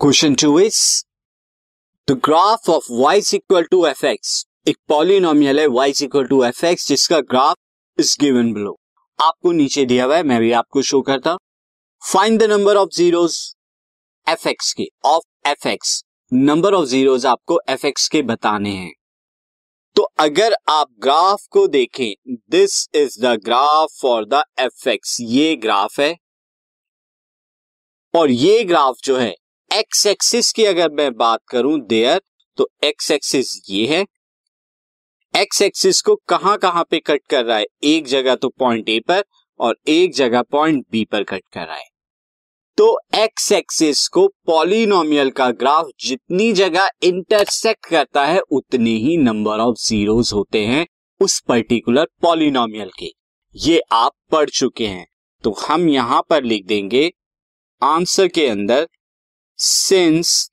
Question two is the graph of y is equal to f x एक polynomial है, y is equal to f x जिसका graph is given below आपको नीचे दिया हुआ है, मैं भी आपको शो करता find the number of zeros f x के of f x number of zeros आपको एफ़ एक्स के बताने हैं। तो अगर आप ग्राफ को देखें this is the graph for the f x ये ग्राफ है। और ये ग्राफ जो है एक्स एक्सिस की अगर मैं बात करूँ देयर तो एक्स एक्सिस ये है। एक्स एक्सिस को कहाँ कहाँ पे कट कर रहा है? एक जगह तो पॉइंट ए पर और एक जगह पॉइंट बी पर कट कर रहा है। तो एक्स एक्सिस को पॉलिनोमियल का ग्राफ जितनी जगह इंटरसेक्ट करता है, उतने ही नंबर ऑफ़ जीरोस होते हैं उस पर्टिकुलर पॉलिनोमियल के। ये आप पढ़ चुके हैं। तो हम यहाँ पर लिख देंगे आंसर के अंदर since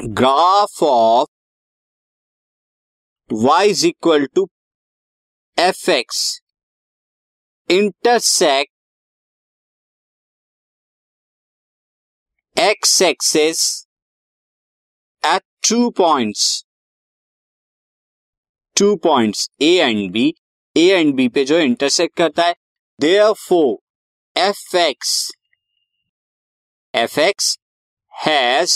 graph of y is equal to f x intersect x axes at two points two points A and B A and B पे जो इंटरसेक्ट करता है therefore f x f x has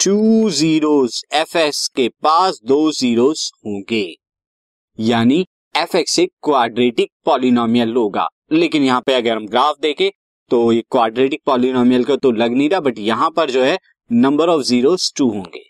two zeros f x के पास दो zeros होंगे। यानी एफ़ एक्स एक क्वाड्रेटिक पॉलिनोमियल होगा। लेकिन यहाँ पे अगर हम ग्राफ देखें तो ये क्वाड्रेटिक पॉलिनोमियल का तो लग नहीं रहा बट यहाँ पर जो है नंबर ऑफ़ जीरोस टू होंगे।